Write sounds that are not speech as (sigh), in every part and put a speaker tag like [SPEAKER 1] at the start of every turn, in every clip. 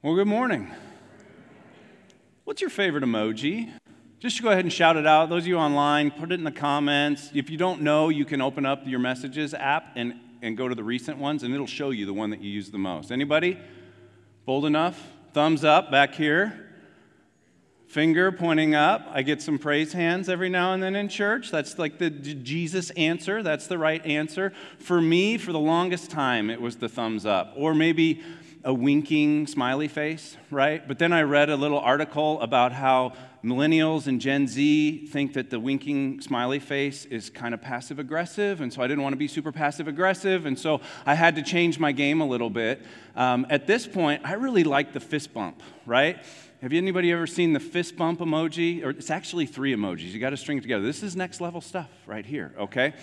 [SPEAKER 1] Well, good morning. What's your favorite emoji? Just go ahead and shout it out. Those of you online, put it in the comments. If you don't know, you can open up your messages app and, and go to the recent ones, and it'll show you the one that you use the most. Anybody? Bold enough? Thumbs up back here. Finger pointing up. I get some praise hands every now and then in church. That's like the Jesus answer. That's the right answer. For me, for the longest time, it was the thumbs up. Or maybe a winking smiley face, right? But then I read a little article about how millennials and Gen Z think that the winking smiley face is kind of passive aggressive, and so I didn't want to be super passive aggressive, and so I had to change my game a little bit. Um, at this point, I really like the fist bump, right? Have anybody ever seen the fist bump emoji? Or it's actually three emojis. You got to string it together. This is next level stuff right here, okay?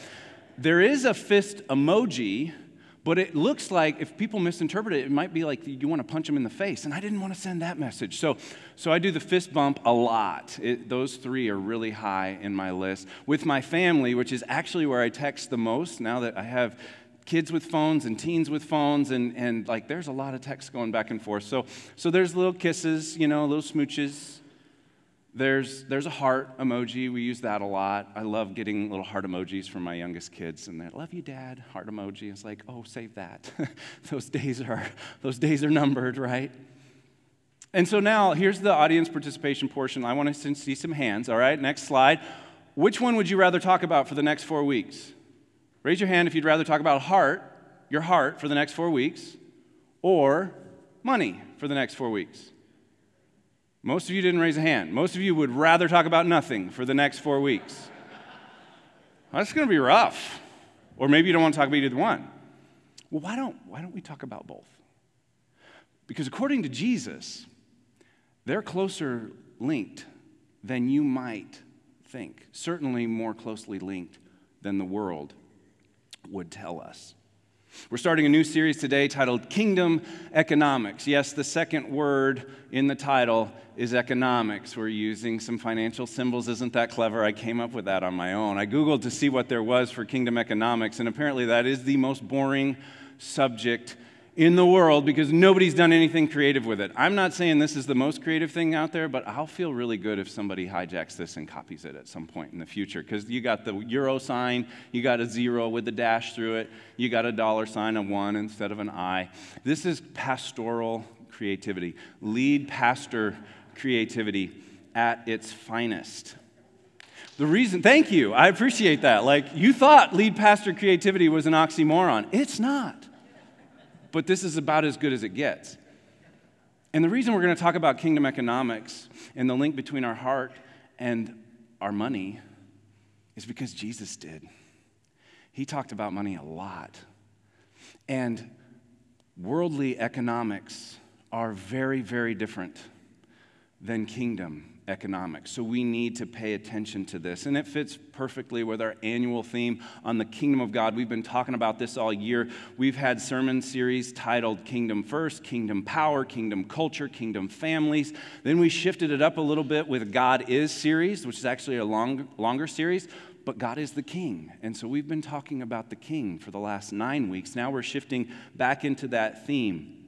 [SPEAKER 1] There is a fist emoji but it looks like if people misinterpret it, it might be like you want to punch them in the face. And I didn't want to send that message. So, so I do the fist bump a lot. It, those three are really high in my list. With my family, which is actually where I text the most now that I have kids with phones and teens with phones and, and like there's a lot of text going back and forth so so there's little kisses you know little smooches there's, there's a heart emoji. We use that a lot. I love getting little heart emojis from my youngest kids, and they love you, Dad. Heart emoji. It's like, oh, save that. (laughs) those days are those days are numbered, right? And so now here's the audience participation portion. I want to see some hands. All right, next slide. Which one would you rather talk about for the next four weeks? Raise your hand if you'd rather talk about heart, your heart, for the next four weeks, or money for the next four weeks. Most of you didn't raise a hand. Most of you would rather talk about nothing for the next four weeks. That's going to be rough. Or maybe you don't want to talk about either one. Well, why don't, why don't we talk about both? Because according to Jesus, they're closer linked than you might think, certainly more closely linked than the world would tell us. We're starting a new series today titled Kingdom Economics. Yes, the second word in the title is economics. We're using some financial symbols. Isn't that clever? I came up with that on my own. I Googled to see what there was for kingdom economics, and apparently that is the most boring subject in the world because nobody's done anything creative with it. I'm not saying this is the most creative thing out there, but I'll feel really good if somebody hijacks this and copies it at some point in the future because you got the euro sign, you got a zero with a dash through it, you got a dollar sign, a one instead of an I. This is pastoral creativity, lead pastor creativity at its finest. The reason, thank you, I appreciate that. Like, you thought lead pastor creativity was an oxymoron. It's not but this is about as good as it gets. And the reason we're going to talk about kingdom economics and the link between our heart and our money is because Jesus did. He talked about money a lot. And worldly economics are very, very different than kingdom economics. So we need to pay attention to this. And it fits perfectly with our annual theme on the kingdom of God. We've been talking about this all year. We've had sermon series titled Kingdom First, Kingdom Power, Kingdom Culture, Kingdom Families. Then we shifted it up a little bit with God Is series, which is actually a long, longer series. But God is the king. And so we've been talking about the king for the last nine weeks. Now we're shifting back into that theme.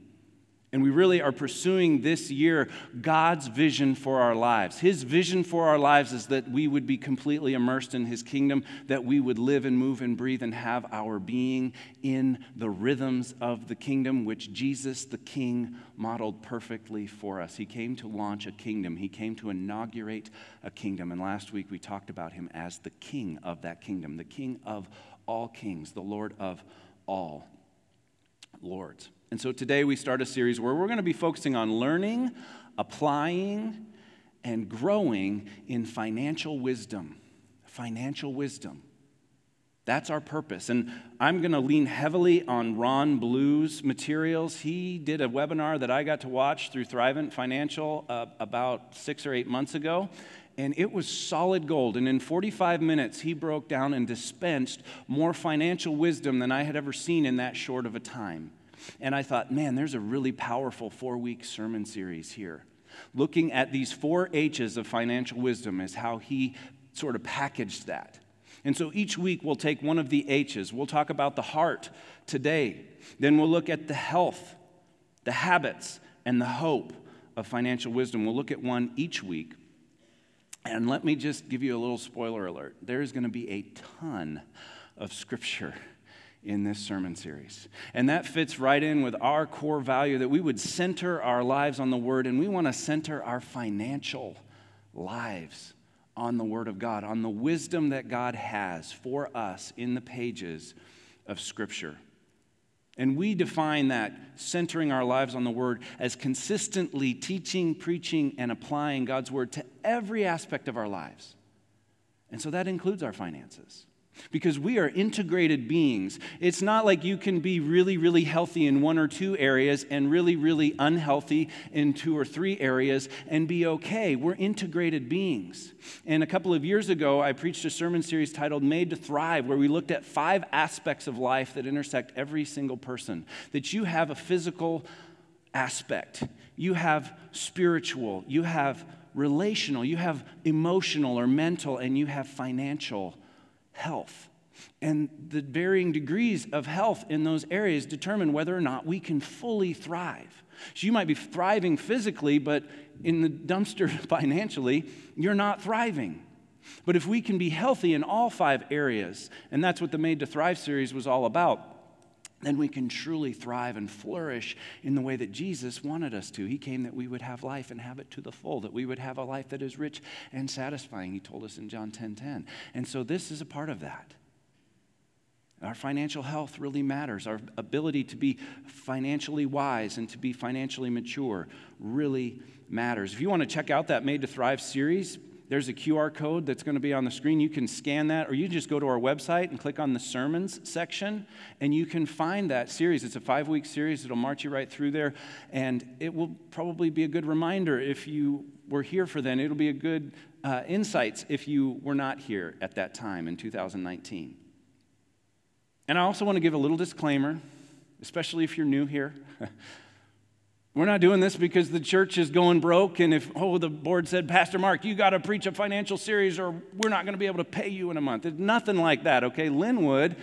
[SPEAKER 1] And we really are pursuing this year God's vision for our lives. His vision for our lives is that we would be completely immersed in His kingdom, that we would live and move and breathe and have our being in the rhythms of the kingdom, which Jesus the King modeled perfectly for us. He came to launch a kingdom, He came to inaugurate a kingdom. And last week we talked about Him as the King of that kingdom, the King of all kings, the Lord of all lords. And so today we start a series where we're going to be focusing on learning, applying, and growing in financial wisdom. Financial wisdom. That's our purpose. And I'm going to lean heavily on Ron Blue's materials. He did a webinar that I got to watch through Thrivent Financial uh, about six or eight months ago. And it was solid gold. And in 45 minutes, he broke down and dispensed more financial wisdom than I had ever seen in that short of a time. And I thought, man, there's a really powerful four week sermon series here. Looking at these four H's of financial wisdom is how he sort of packaged that. And so each week we'll take one of the H's. We'll talk about the heart today. Then we'll look at the health, the habits, and the hope of financial wisdom. We'll look at one each week. And let me just give you a little spoiler alert there is going to be a ton of scripture in this sermon series. And that fits right in with our core value that we would center our lives on the Word, and we want to center our financial lives on the Word of God, on the wisdom that God has for us in the pages of Scripture. And we define that centering our lives on the Word as consistently teaching, preaching, and applying God's Word to every aspect of our lives. And so that includes our finances because we are integrated beings. It's not like you can be really, really healthy in one or two areas and really, really unhealthy in two or three areas and be okay. We're integrated beings. And a couple of years ago, I preached a sermon series titled Made to Thrive, where we looked at five aspects of life that intersect every single person. That you have a physical aspect, you have spiritual, you have relational, you have emotional or mental, and you have financial health. And the varying degrees of health in those areas determine whether or not we can fully thrive. So you might be thriving physically, but in the dumpster (laughs) financially, you're not thriving. But if we can be healthy in all five areas, and that's what the Made to Thrive series was all about, then we can truly thrive and flourish in the way that Jesus wanted us to. He came that we would have life and have it to the full, that we would have a life that is rich and satisfying, he told us in John 10:10. 10, 10. And so this is a part of that. Our financial health really matters. Our ability to be financially wise and to be financially mature really matters. If you want to check out that Made to Thrive series, there's a QR code that's going to be on the screen. You can scan that, or you just go to our website and click on the sermons section, and you can find that series. It's a five week series, it'll march you right through there, and it will probably be a good reminder if you were here for then. It'll be a good uh, insights if you were not here at that time in 2019. And I also want to give a little disclaimer, especially if you're new here. (laughs) We're not doing this because the church is going broke, and if, oh, the board said, Pastor Mark, you got to preach a financial series, or we're not going to be able to pay you in a month. It's nothing like that, okay? Linwood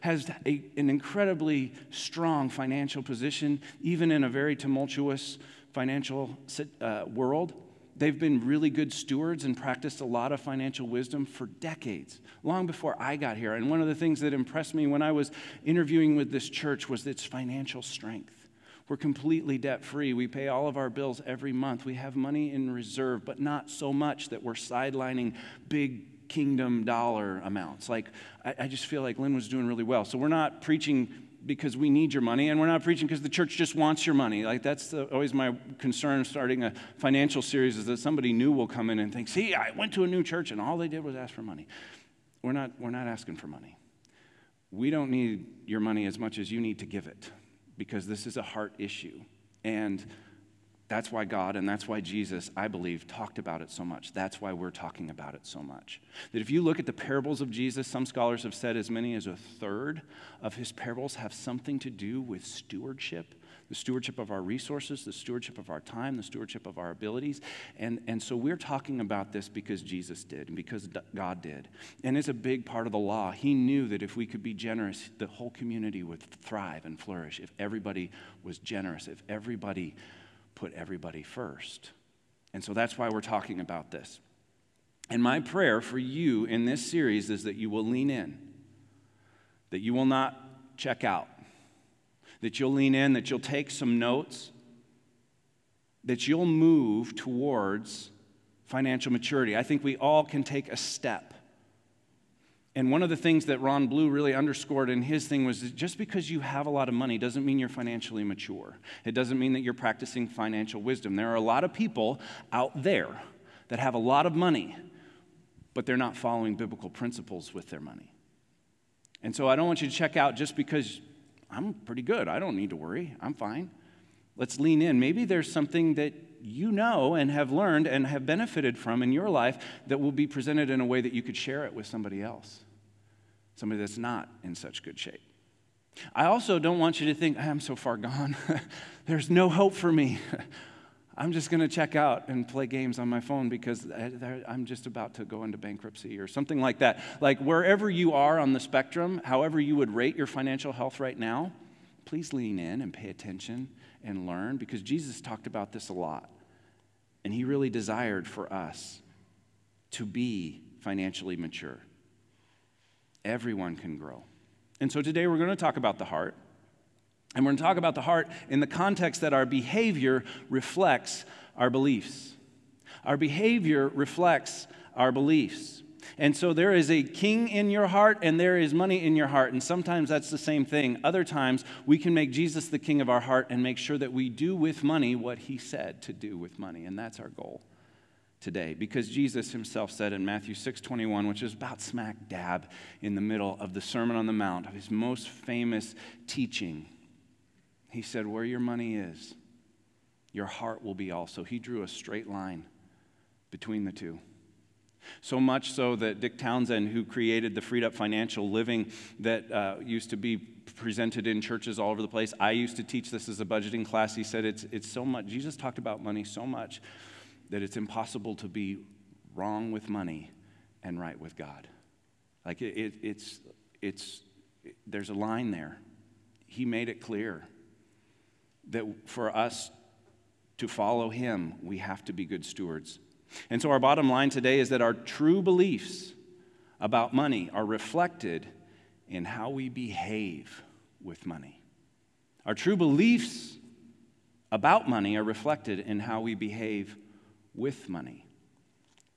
[SPEAKER 1] has a, an incredibly strong financial position, even in a very tumultuous financial uh, world. They've been really good stewards and practiced a lot of financial wisdom for decades, long before I got here. And one of the things that impressed me when I was interviewing with this church was its financial strength. We're completely debt free. We pay all of our bills every month. We have money in reserve, but not so much that we're sidelining big kingdom dollar amounts. Like, I, I just feel like Linwood is doing really well. So we're not preaching because we need your money, and we're not preaching because the church just wants your money. Like that's the, always my concern starting a financial series is that somebody new will come in and think, "See, I went to a new church and all they did was ask for money." We're not we're not asking for money. We don't need your money as much as you need to give it because this is a heart issue. And that's why God and that's why Jesus, I believe, talked about it so much. That's why we're talking about it so much. That if you look at the parables of Jesus, some scholars have said as many as a third of his parables have something to do with stewardship the stewardship of our resources, the stewardship of our time, the stewardship of our abilities. And, and so we're talking about this because Jesus did and because God did. And it's a big part of the law. He knew that if we could be generous, the whole community would thrive and flourish if everybody was generous, if everybody put everybody first. And so that's why we're talking about this. And my prayer for you in this series is that you will lean in, that you will not check out that you'll lean in, that you'll take some notes, that you'll move towards financial maturity. I think we all can take a step. And one of the things that Ron Blue really underscored in his thing was that just because you have a lot of money doesn't mean you're financially mature. It doesn't mean that you're practicing financial wisdom. There are a lot of people out there that have a lot of money, but they're not following biblical principles with their money. And so I don't want you to check out just because I'm pretty good. I don't need to worry. I'm fine. Let's lean in. Maybe there's something that you know and have learned and have benefited from in your life that will be presented in a way that you could share it with somebody else, somebody that's not in such good shape. I also don't want you to think, ah, I'm so far gone. (laughs) There's no hope for me. (laughs) I'm just going to check out and play games on my phone because I'm just about to go into bankruptcy or something like that. Like wherever you are on the spectrum, however you would rate your financial health right now, please lean in and pay attention and learn because Jesus talked about this a lot. And he really desired for us to be financially mature. Everyone can grow. And so today we're going to talk about the heart. And we're going to talk about the heart in the context that our behavior reflects our beliefs. Our behavior reflects our beliefs. And so there is a king in your heart and there is money in your heart. And sometimes that's the same thing. Other times we can make Jesus the king of our heart and make sure that we do with money what he said to do with money. And that's our goal today because Jesus himself said in Matthew 6:21 which is about smack dab in the middle of the Sermon on the Mount of his most famous teaching he said where your money is your heart will be also he drew a straight line between the two so much so that Dick Townsend, who created the freed up financial living that uh, used to be presented in churches all over the place, I used to teach this as a budgeting class. He said it's, it's so much, Jesus talked about money so much that it's impossible to be wrong with money and right with God. Like it, it, it's, it's, it, there's a line there. He made it clear that for us to follow him, we have to be good stewards. And so, our bottom line today is that our true beliefs about money are reflected in how we behave with money. Our true beliefs about money are reflected in how we behave with money.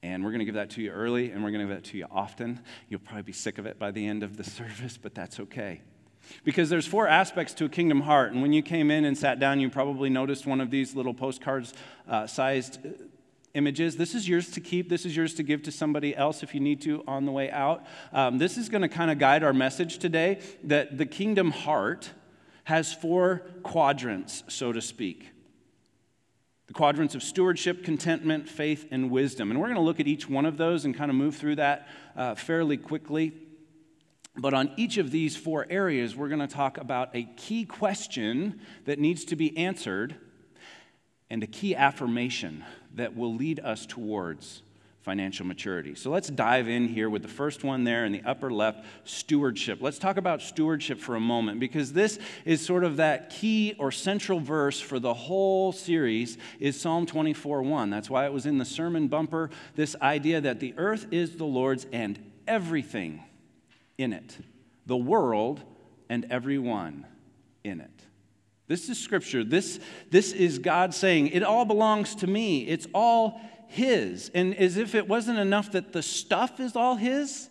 [SPEAKER 1] And we're going to give that to you early and we're going to give that to you often. You'll probably be sick of it by the end of the (laughs) service, but that's okay. Because there's four aspects to a kingdom heart. And when you came in and sat down, you probably noticed one of these little postcards uh, sized uh, images. This is yours to keep. This is yours to give to somebody else if you need to on the way out. Um, this is going to kind of guide our message today that the kingdom heart has four quadrants, so to speak the quadrants of stewardship, contentment, faith, and wisdom. And we're going to look at each one of those and kind of move through that uh, fairly quickly. But on each of these four areas, we're going to talk about a key question that needs to be answered and a key affirmation that will lead us towards financial maturity. So let's dive in here with the first one there in the upper left stewardship. Let's talk about stewardship for a moment because this is sort of that key or central verse for the whole series is Psalm 24:1. That's why it was in the sermon bumper this idea that the earth is the Lord's and everything in it. The world and everyone in it. This is scripture. This, this is God saying, It all belongs to me. It's all his. And as if it wasn't enough that the stuff is all his,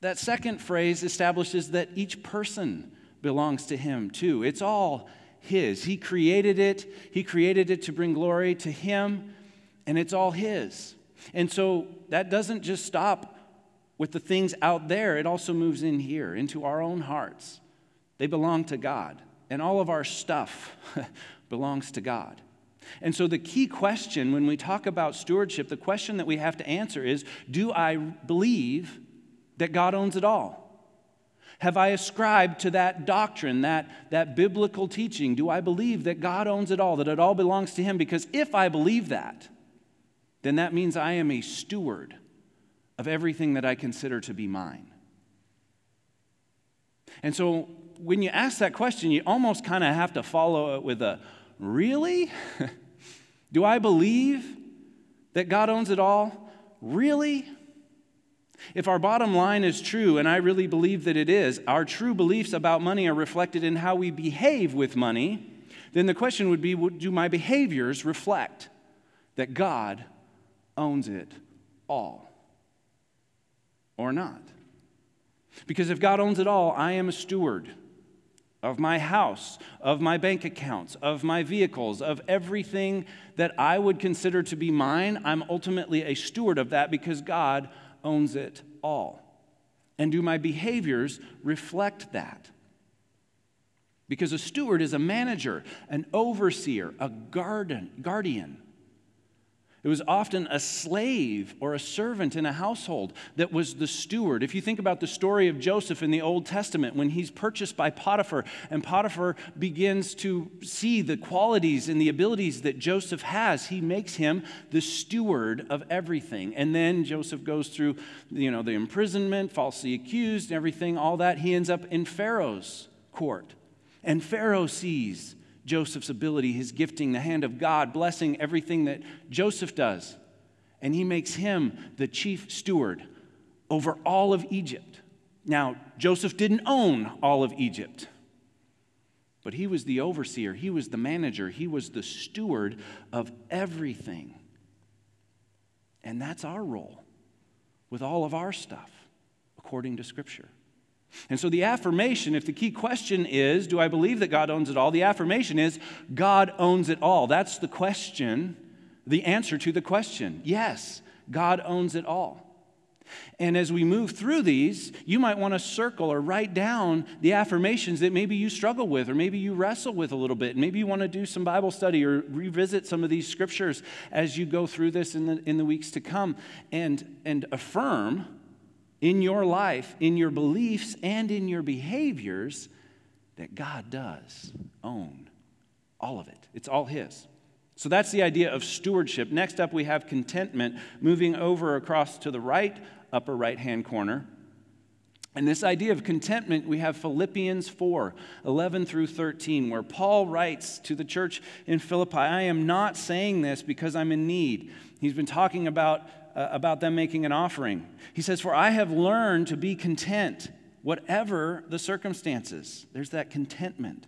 [SPEAKER 1] that second phrase establishes that each person belongs to him too. It's all his. He created it, he created it to bring glory to him, and it's all his. And so that doesn't just stop with the things out there, it also moves in here, into our own hearts. They belong to God, and all of our stuff (laughs) belongs to God. And so, the key question when we talk about stewardship, the question that we have to answer is Do I believe that God owns it all? Have I ascribed to that doctrine, that, that biblical teaching? Do I believe that God owns it all, that it all belongs to Him? Because if I believe that, then that means I am a steward of everything that I consider to be mine. And so, when you ask that question, you almost kind of have to follow it with a Really? (laughs) Do I believe that God owns it all? Really? If our bottom line is true, and I really believe that it is, our true beliefs about money are reflected in how we behave with money, then the question would be do my behaviors reflect that God owns it all? Or not? Because if God owns it all, I am a steward of my house, of my bank accounts, of my vehicles, of everything that I would consider to be mine, I'm ultimately a steward of that because God owns it all. And do my behaviors reflect that? Because a steward is a manager, an overseer, a garden, guardian it was often a slave or a servant in a household that was the steward. If you think about the story of Joseph in the Old Testament, when he's purchased by Potiphar, and Potiphar begins to see the qualities and the abilities that Joseph has, he makes him the steward of everything. And then Joseph goes through, you know, the imprisonment, falsely accused, everything, all that. He ends up in Pharaoh's court. And Pharaoh sees Joseph's ability, his gifting, the hand of God, blessing everything that Joseph does. And he makes him the chief steward over all of Egypt. Now, Joseph didn't own all of Egypt, but he was the overseer, he was the manager, he was the steward of everything. And that's our role with all of our stuff, according to Scripture. And so the affirmation, if the key question is, do I believe that God owns it all? The affirmation is, God owns it all. That's the question, the answer to the question. Yes, God owns it all. And as we move through these, you might want to circle or write down the affirmations that maybe you struggle with or maybe you wrestle with a little bit. Maybe you want to do some Bible study or revisit some of these scriptures as you go through this in the, in the weeks to come and, and affirm in your life, in your beliefs, and in your behaviors that God does own all of it. It's all His. So that's the idea of stewardship. Next up, we have contentment, moving over across to the right, upper right hand corner. And this idea of contentment, we have Philippians 4 11 through 13, where Paul writes to the church in Philippi I am not saying this because I'm in need. He's been talking about Uh, about them making an offering. He says, For I have learned to be content, whatever the circumstances. There's that contentment.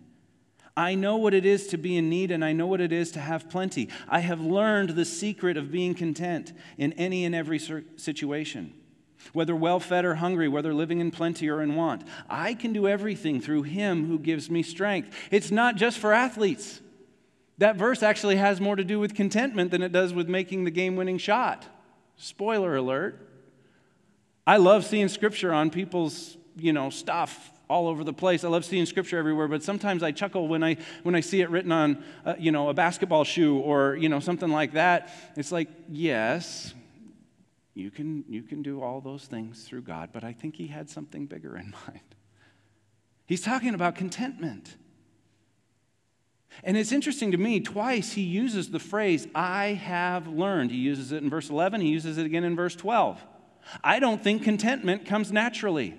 [SPEAKER 1] I know what it is to be in need, and I know what it is to have plenty. I have learned the secret of being content in any and every situation. Whether well fed or hungry, whether living in plenty or in want, I can do everything through Him who gives me strength. It's not just for athletes. That verse actually has more to do with contentment than it does with making the game winning shot. Spoiler alert. I love seeing scripture on people's, you know, stuff all over the place. I love seeing scripture everywhere, but sometimes I chuckle when I when I see it written on, uh, you know, a basketball shoe or you know something like that. It's like, yes, you can you can do all those things through God, but I think He had something bigger in (laughs) mind. He's talking about contentment. And it's interesting to me, twice he uses the phrase, I have learned. He uses it in verse 11, he uses it again in verse 12. I don't think contentment comes naturally.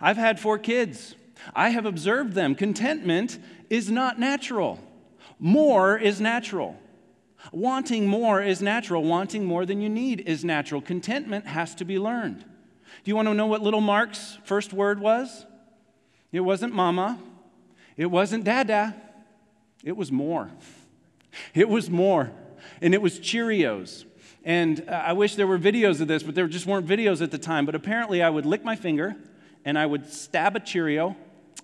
[SPEAKER 1] I've had four kids, I have observed them. Contentment is not natural, more is natural. Wanting more is natural. Wanting more than you need is natural. Contentment has to be learned. Do you want to know what little Mark's first word was? It wasn't mama. It wasn't dada. It was more. It was more. And it was Cheerios. And uh, I wish there were videos of this, but there just weren't videos at the time. But apparently, I would lick my finger and I would stab a Cheerio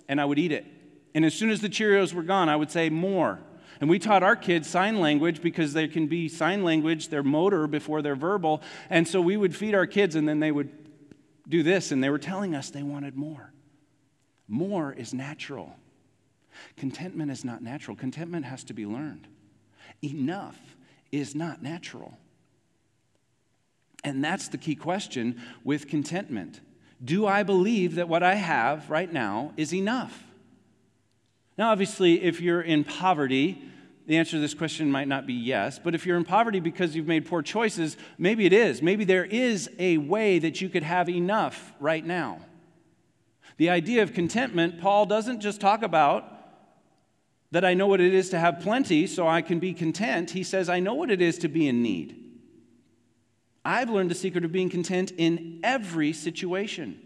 [SPEAKER 1] and I would eat it. And as soon as the Cheerios were gone, I would say more. And we taught our kids sign language because they can be sign language, they're motor before they're verbal. And so we would feed our kids and then they would do this and they were telling us they wanted more. More is natural. Contentment is not natural, contentment has to be learned. Enough is not natural. And that's the key question with contentment. Do I believe that what I have right now is enough? Now, obviously, if you're in poverty, the answer to this question might not be yes, but if you're in poverty because you've made poor choices, maybe it is. Maybe there is a way that you could have enough right now. The idea of contentment, Paul doesn't just talk about that I know what it is to have plenty so I can be content. He says, I know what it is to be in need. I've learned the secret of being content in every situation.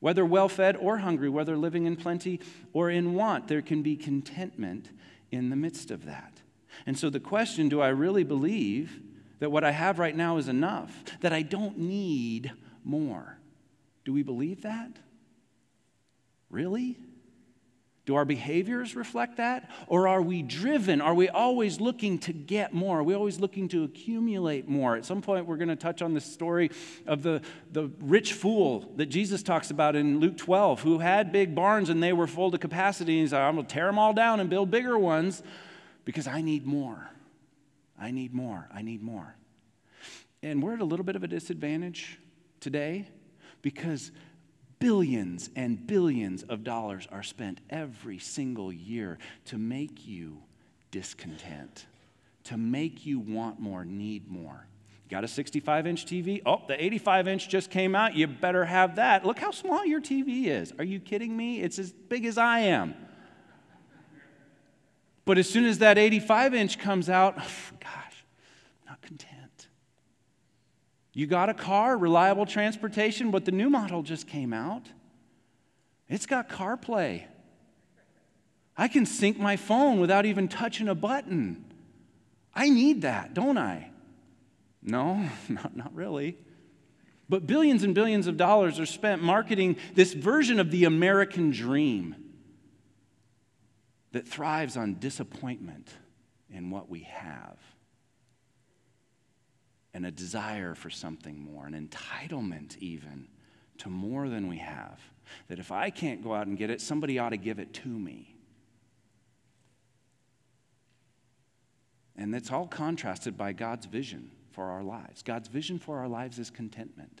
[SPEAKER 1] Whether well fed or hungry, whether living in plenty or in want, there can be contentment in the midst of that. And so the question do I really believe that what I have right now is enough, that I don't need more? Do we believe that? Really? Do our behaviors reflect that? Or are we driven? Are we always looking to get more? Are we always looking to accumulate more? At some point, we're going to touch on the story of the, the rich fool that Jesus talks about in Luke 12, who had big barns and they were full to capacity. And he's like, I'm going to tear them all down and build bigger ones because I need more. I need more. I need more. And we're at a little bit of a disadvantage today because billions and billions of dollars are spent every single year to make you discontent, to make you want more, need more. Got a 65 inch TV? Oh, the 85 inch just came out. You better have that. Look how small your TV is. Are you kidding me? It's as big as I am. But as soon as that 85 inch comes out, (sighs) gosh, not content. You got a car, reliable transportation, but the new model just came out. It's got CarPlay. I can sync my phone without even touching a button. I need that, don't I? No, (laughs) not, not really. But billions and billions of dollars are spent marketing this version of the American dream that thrives on disappointment in what we have and a desire for something more, an entitlement even to more than we have. That if I can't go out and get it, somebody ought to give it to me. And that's all contrasted by God's vision for our lives. God's vision for our lives is contentment,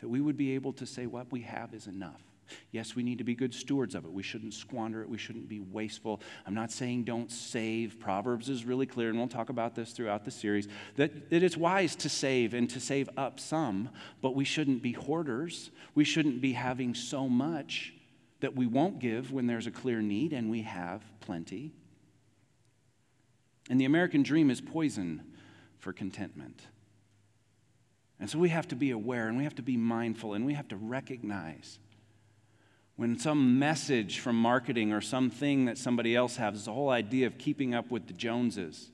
[SPEAKER 1] that we would be able to say what we have is enough. Yes, we need to be good stewards of it. We shouldn't squander it. We shouldn't be wasteful. I'm not saying don't save. Proverbs is really clear, and we'll talk about this throughout the series, that, that it's wise to save and to save up some, but we shouldn't be hoarders. We shouldn't be having so much that we won't give when there's a clear need and we have plenty. And the American dream is poison for contentment. And so we have to be aware and we have to be mindful and we have to recognize when some message from marketing or something that somebody else has, the whole idea of keeping up with the Joneses.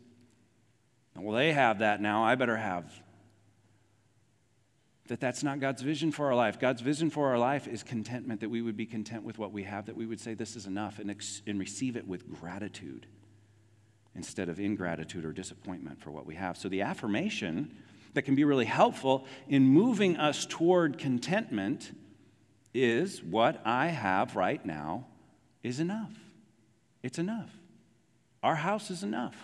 [SPEAKER 1] Well, they have that now, I better have. That that's not God's vision for our life. God's vision for our life is contentment, that we would be content with what we have, that we would say this is enough and, ex- and receive it with gratitude instead of ingratitude or disappointment for what we have. So the affirmation that can be really helpful in moving us toward contentment is what I have right now is enough. It's enough. Our house is enough.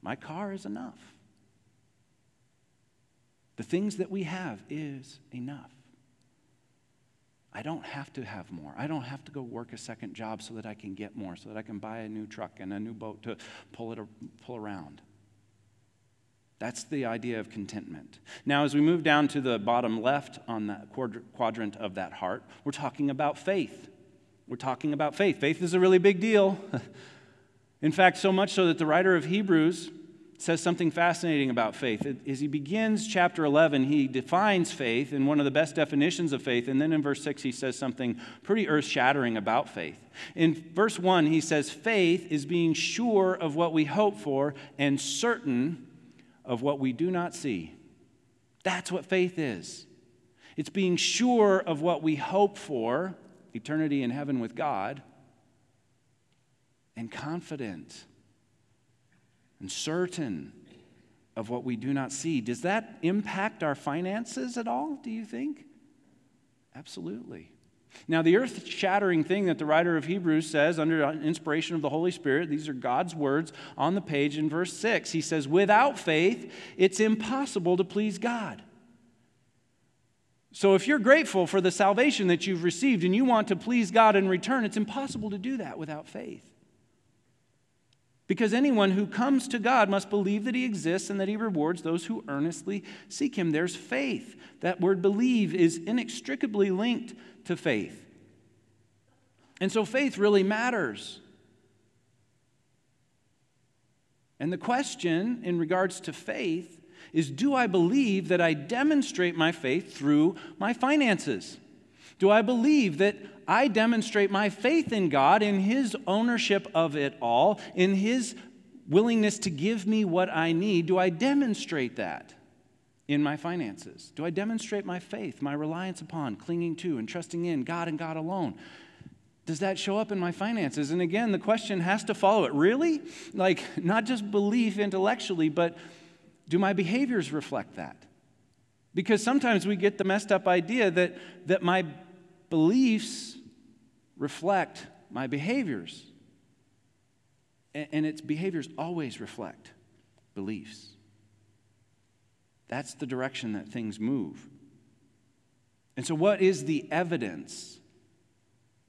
[SPEAKER 1] My car is enough. The things that we have is enough. I don't have to have more. I don't have to go work a second job so that I can get more, so that I can buy a new truck and a new boat to pull it pull around. That's the idea of contentment. Now, as we move down to the bottom left on that quadrant of that heart, we're talking about faith. We're talking about faith. Faith is a really big deal. (laughs) In fact, so much so that the writer of Hebrews says something fascinating about faith. As he begins chapter 11, he defines faith in one of the best definitions of faith. And then in verse 6, he says something pretty earth shattering about faith. In verse 1, he says, Faith is being sure of what we hope for and certain of what we do not see. That's what faith is. It's being sure of what we hope for, eternity in heaven with God, and confident and certain of what we do not see. Does that impact our finances at all, do you think? Absolutely. Now, the earth shattering thing that the writer of Hebrews says under inspiration of the Holy Spirit, these are God's words on the page in verse 6. He says, Without faith, it's impossible to please God. So, if you're grateful for the salvation that you've received and you want to please God in return, it's impossible to do that without faith. Because anyone who comes to God must believe that He exists and that He rewards those who earnestly seek Him. There's faith. That word believe is inextricably linked to faith. And so faith really matters. And the question in regards to faith is do I believe that I demonstrate my faith through my finances? Do I believe that I demonstrate my faith in God, in His ownership of it all, in His willingness to give me what I need? Do I demonstrate that? In my finances? Do I demonstrate my faith, my reliance upon, clinging to, and trusting in God and God alone? Does that show up in my finances? And again, the question has to follow it. Really? Like, not just belief intellectually, but do my behaviors reflect that? Because sometimes we get the messed up idea that, that my beliefs reflect my behaviors. And, and its behaviors always reflect beliefs. That's the direction that things move. And so, what is the evidence?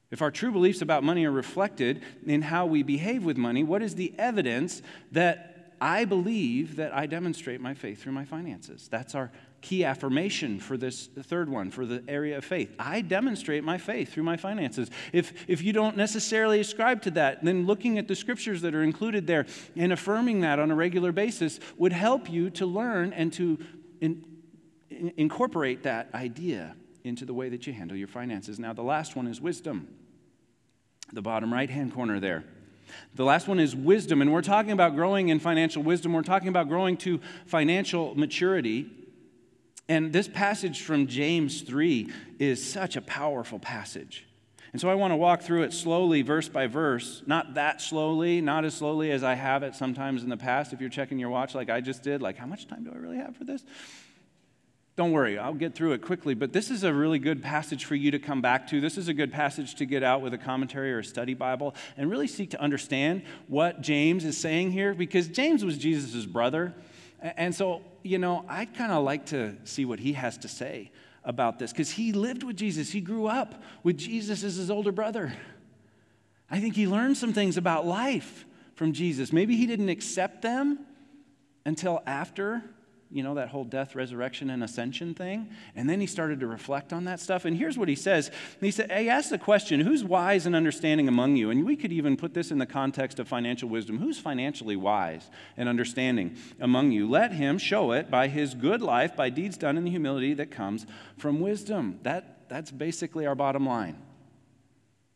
[SPEAKER 1] If our true beliefs about money are reflected in how we behave with money, what is the evidence that I believe that I demonstrate my faith through my finances? That's our key affirmation for this third one, for the area of faith. I demonstrate my faith through my finances. If, if you don't necessarily ascribe to that, then looking at the scriptures that are included there and affirming that on a regular basis would help you to learn and to in, in, incorporate that idea into the way that you handle your finances. Now, the last one is wisdom, the bottom right hand corner there. The last one is wisdom, and we're talking about growing in financial wisdom. We're talking about growing to financial maturity. And this passage from James 3 is such a powerful passage. And so I want to walk through it slowly, verse by verse. Not that slowly, not as slowly as I have it sometimes in the past. If you're checking your watch like I just did, like, how much time do I really have for this? Don't worry, I'll get through it quickly, but this is a really good passage for you to come back to. This is a good passage to get out with a commentary or a study Bible and really seek to understand what James is saying here because James was Jesus' brother. And so, you know, I'd kind of like to see what he has to say about this because he lived with Jesus. He grew up with Jesus as his older brother. I think he learned some things about life from Jesus. Maybe he didn't accept them until after you know, that whole death, resurrection, and ascension thing. And then he started to reflect on that stuff. And here's what he says He said, He asked the question, Who's wise and understanding among you? And we could even put this in the context of financial wisdom. Who's financially wise and understanding among you? Let him show it by his good life, by deeds done in the humility that comes from wisdom. That, that's basically our bottom line.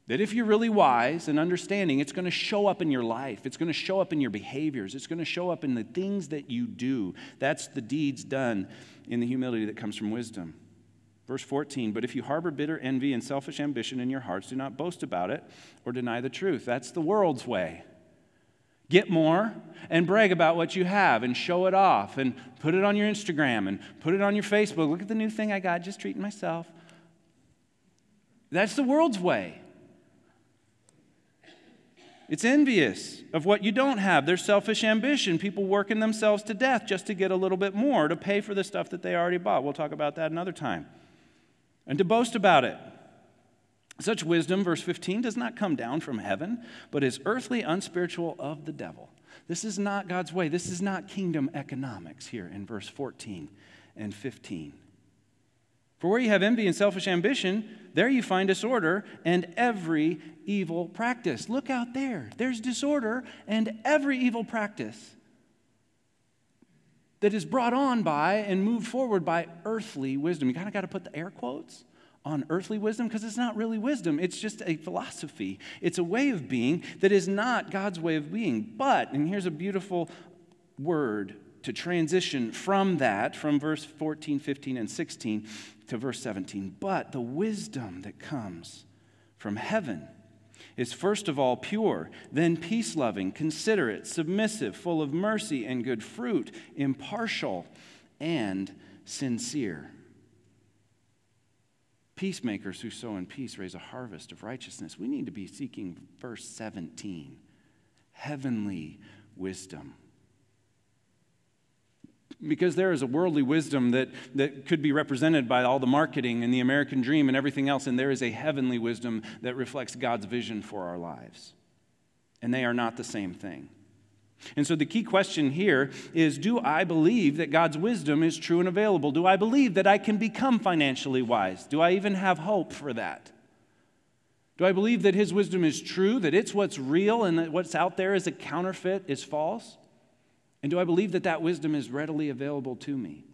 [SPEAKER 1] That if you're really wise and understanding, it's going to show up in your life. It's going to show up in your behaviors. It's going to show up in the things that you do. That's the deeds done in the humility that comes from wisdom. Verse 14, but if you harbor bitter envy and selfish ambition in your hearts, do not boast about it or deny the truth. That's the world's way. Get more and brag about what you have and show it off and put it on your Instagram and put it on your Facebook. Look at the new thing I got, just treating myself. That's the world's way. It's envious of what you don't have. There's selfish ambition, people working themselves to death just to get a little bit more, to pay for the stuff that they already bought. We'll talk about that another time. And to boast about it. Such wisdom, verse 15, does not come down from heaven, but is earthly, unspiritual of the devil. This is not God's way. This is not kingdom economics here in verse 14 and 15. For where you have envy and selfish ambition, there you find disorder and every evil practice. Look out there. There's disorder and every evil practice that is brought on by and moved forward by earthly wisdom. You kind of got to put the air quotes on earthly wisdom because it's not really wisdom. It's just a philosophy. It's a way of being that is not God's way of being. But, and here's a beautiful word to transition from that, from verse 14, 15, and 16 to verse 17. But the wisdom that comes from heaven is first of all pure, then peace loving, considerate, submissive, full of mercy and good fruit, impartial, and sincere. Peacemakers who sow in peace raise a harvest of righteousness. We need to be seeking verse 17 heavenly wisdom because there is a worldly wisdom that, that could be represented by all the marketing and the American dream and everything else, and there is a heavenly wisdom that reflects God's vision for our lives. And they are not the same thing. And so the key question here is Do I believe that God's wisdom is true and available? Do I believe that I can become financially wise? Do I even have hope for that? Do I believe that His wisdom is true, that it's what's real, and that what's out there is a counterfeit is false? And do I believe that that wisdom is readily available to me?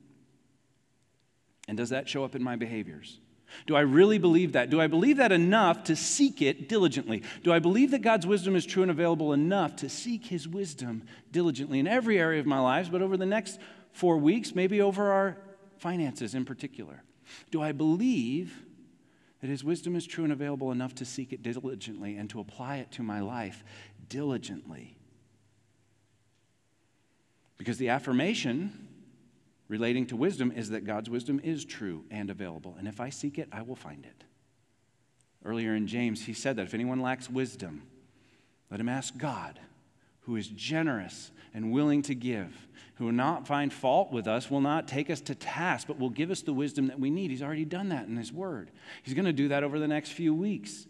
[SPEAKER 1] And does that show up in my behaviors? Do I really believe that? Do I believe that enough to seek it diligently? Do I believe that God's wisdom is true and available enough to seek His wisdom diligently in every area of my lives, but over the next four weeks, maybe over our finances in particular? Do I believe that His wisdom is true and available enough to seek it diligently and to apply it to my life diligently? Because the affirmation relating to wisdom is that God's wisdom is true and available. And if I seek it, I will find it. Earlier in James, he said that if anyone lacks wisdom, let him ask God, who is generous and willing to give, who will not find fault with us, will not take us to task, but will give us the wisdom that we need. He's already done that in His Word. He's going to do that over the next few weeks.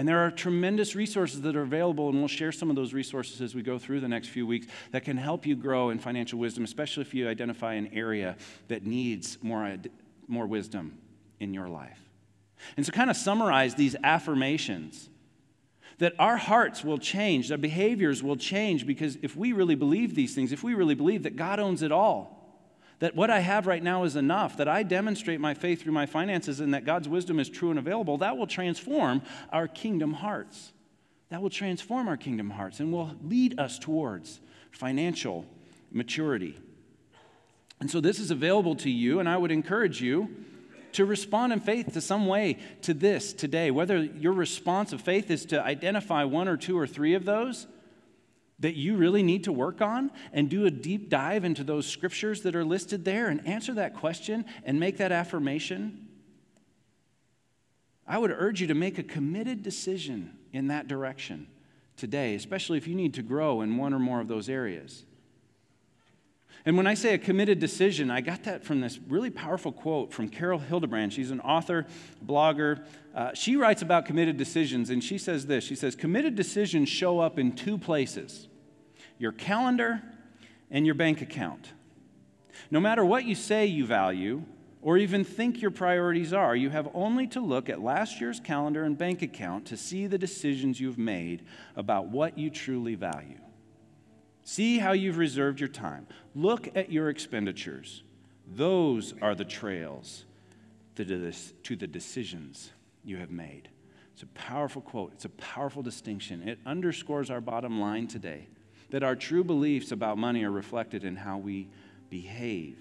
[SPEAKER 1] And there are tremendous resources that are available, and we'll share some of those resources as we go through the next few weeks that can help you grow in financial wisdom, especially if you identify an area that needs more, more wisdom in your life. And so, kind of summarize these affirmations that our hearts will change, that behaviors will change, because if we really believe these things, if we really believe that God owns it all, that what I have right now is enough, that I demonstrate my faith through my finances, and that God's wisdom is true and available, that will transform our kingdom hearts. That will transform our kingdom hearts and will lead us towards financial maturity. And so this is available to you, and I would encourage you to respond in faith to some way to this today. Whether your response of faith is to identify one or two or three of those that you really need to work on and do a deep dive into those scriptures that are listed there and answer that question and make that affirmation, I would urge you to make a committed decision in that direction today, especially if you need to grow in one or more of those areas. And when I say a committed decision, I got that from this really powerful quote from Carol Hildebrand. She's an author, blogger. Uh, she writes about committed decisions, and she says this She says, Committed decisions show up in two places your calendar, and your bank account. No matter what you say you value, or even think your priorities are, you have only to look at last year's calendar and bank account to see the decisions you've made about what you truly value. See how you've reserved your time. Look at your expenditures. Those are the trails to the decisions you have made. It's a powerful quote, it's a powerful distinction. It underscores our bottom line today that our true beliefs about money are reflected in how we behave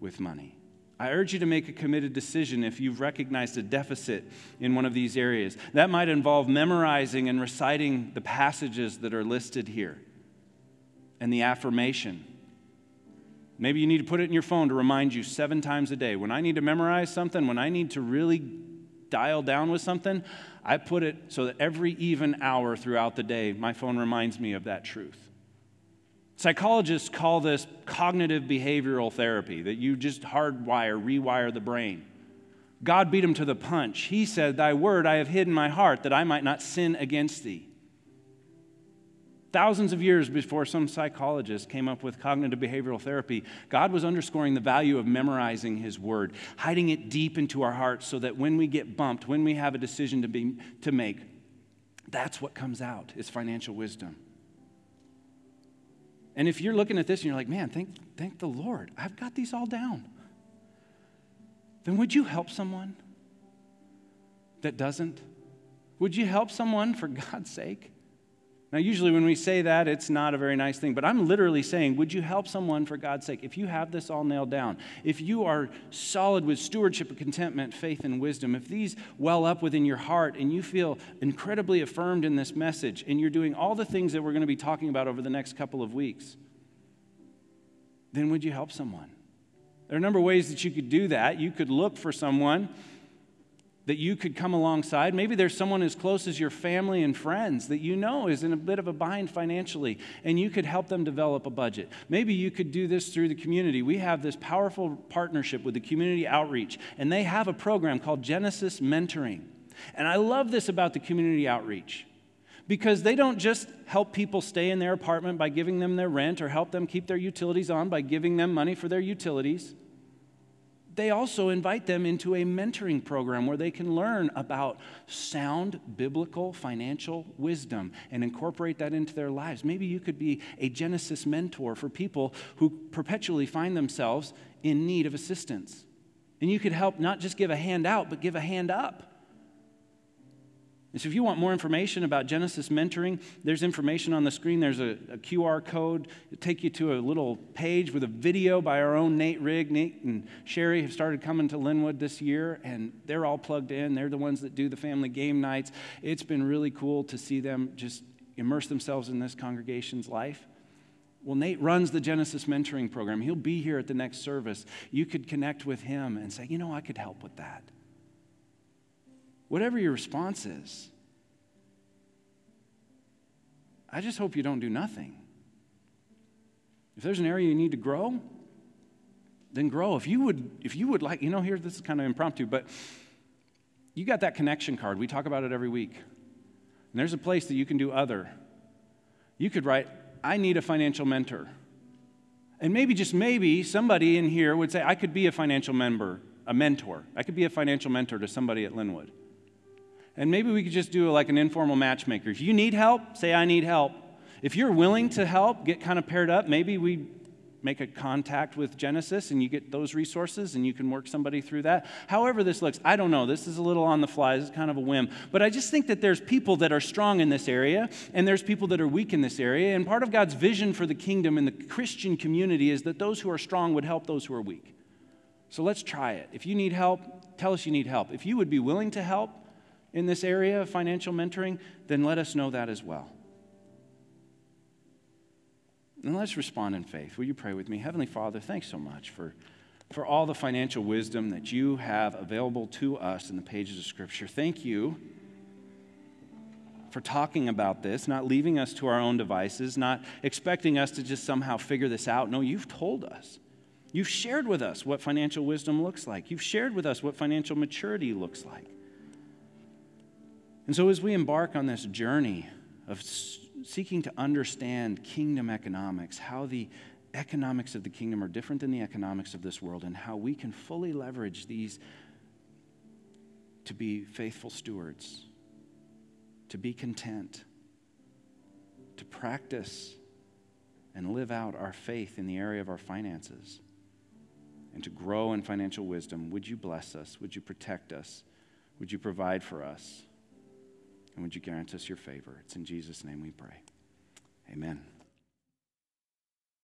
[SPEAKER 1] with money. I urge you to make a committed decision if you've recognized a deficit in one of these areas. That might involve memorizing and reciting the passages that are listed here and the affirmation. Maybe you need to put it in your phone to remind you seven times a day. When I need to memorize something, when I need to really dial down with something, I put it so that every even hour throughout the day, my phone reminds me of that truth. Psychologists call this cognitive behavioral therapy, that you just hardwire, rewire the brain. God beat him to the punch. He said, Thy word I have hid in my heart that I might not sin against thee. Thousands of years before some psychologists came up with cognitive behavioral therapy, God was underscoring the value of memorizing His Word, hiding it deep into our hearts so that when we get bumped, when we have a decision to, be, to make, that's what comes out is financial wisdom. And if you're looking at this and you're like, man, thank, thank the Lord, I've got these all down, then would you help someone that doesn't? Would you help someone for God's sake? Now, usually when we say that, it's not a very nice thing, but I'm literally saying, would you help someone for God's sake? If you have this all nailed down, if you are solid with stewardship and contentment, faith and wisdom, if these well up within your heart and you feel incredibly affirmed in this message and you're doing all the things that we're going to be talking about over the next couple of weeks, then would you help someone? There are a number of ways that you could do that. You could look for someone that you could come alongside. Maybe there's someone as close as your family and friends that you know is in a bit of a bind financially, and you could help them develop a budget. Maybe you could do this through the community. We have this powerful partnership with the community outreach, and they have a program called Genesis Mentoring. And I love this about the community outreach because they don't just help people stay in their apartment by giving them their rent or help them keep their utilities on by giving them money for their utilities they also invite them into a mentoring program where they can learn about sound biblical financial wisdom and incorporate that into their lives. Maybe you could be a Genesis mentor for people who perpetually find themselves in need of assistance. And you could help not just give a hand out, but give a hand up. And so, if you want more information about Genesis mentoring, there's information on the screen. There's a, a QR code. Take you to a little page with a video by our own Nate Rigg. Nate and Sherry have started coming to Linwood this year, and they're all plugged in. They're the ones that do the family game nights. It's been really cool to see them just immerse themselves in this congregation's life. Well, Nate runs the Genesis mentoring program. He'll be here at the next service. You could connect with him and say, you know, I could help with that. Whatever your response is, I just hope you don't do nothing. If there's an area you need to grow, then grow. If you would, if you would like, you know, here this is kind of impromptu, but you got that connection card. We talk about it every week. And there's a place that you can do other. You could write, I need a financial mentor. And maybe, just maybe, somebody in here would say, I could be a financial member, a mentor. I could be a financial mentor to somebody at Linwood. And maybe we could just do like an informal matchmaker. If you need help, say, I need help. If you're willing to help, get kind of paired up, maybe we make a contact with Genesis and you get those resources and you can work somebody through that. However, this looks, I don't know. This is a little on the fly. This is kind of a whim. But I just think that there's people that are strong in this area and there's people that are weak in this area. And part of God's vision for the kingdom and the Christian community is that those who are strong would help those who are weak. So let's try it. If you need help, tell us you need help. If you would be willing to help in this area of financial mentoring, then let us know that as well. And let's respond in faith. Will you pray with me? Heavenly Father, thanks so much for, for all the financial wisdom that you have available to us in the pages of Scripture. Thank you for talking about this, not leaving us to our own devices, not expecting us to just somehow figure this out. No, you've told us. You've shared with us what financial wisdom looks like. You've shared with us what financial maturity looks like. And so, as we embark on this journey of seeking to understand kingdom economics, how the economics of the kingdom are different than the economics of this world, and how we can fully leverage these to be faithful stewards, to be content, to practice and live out our faith in the area of our finances, and to grow in financial wisdom. Would you bless us? Would you protect us? Would you provide for us? And would you grant us your favor? It's in Jesus' name we pray. Amen.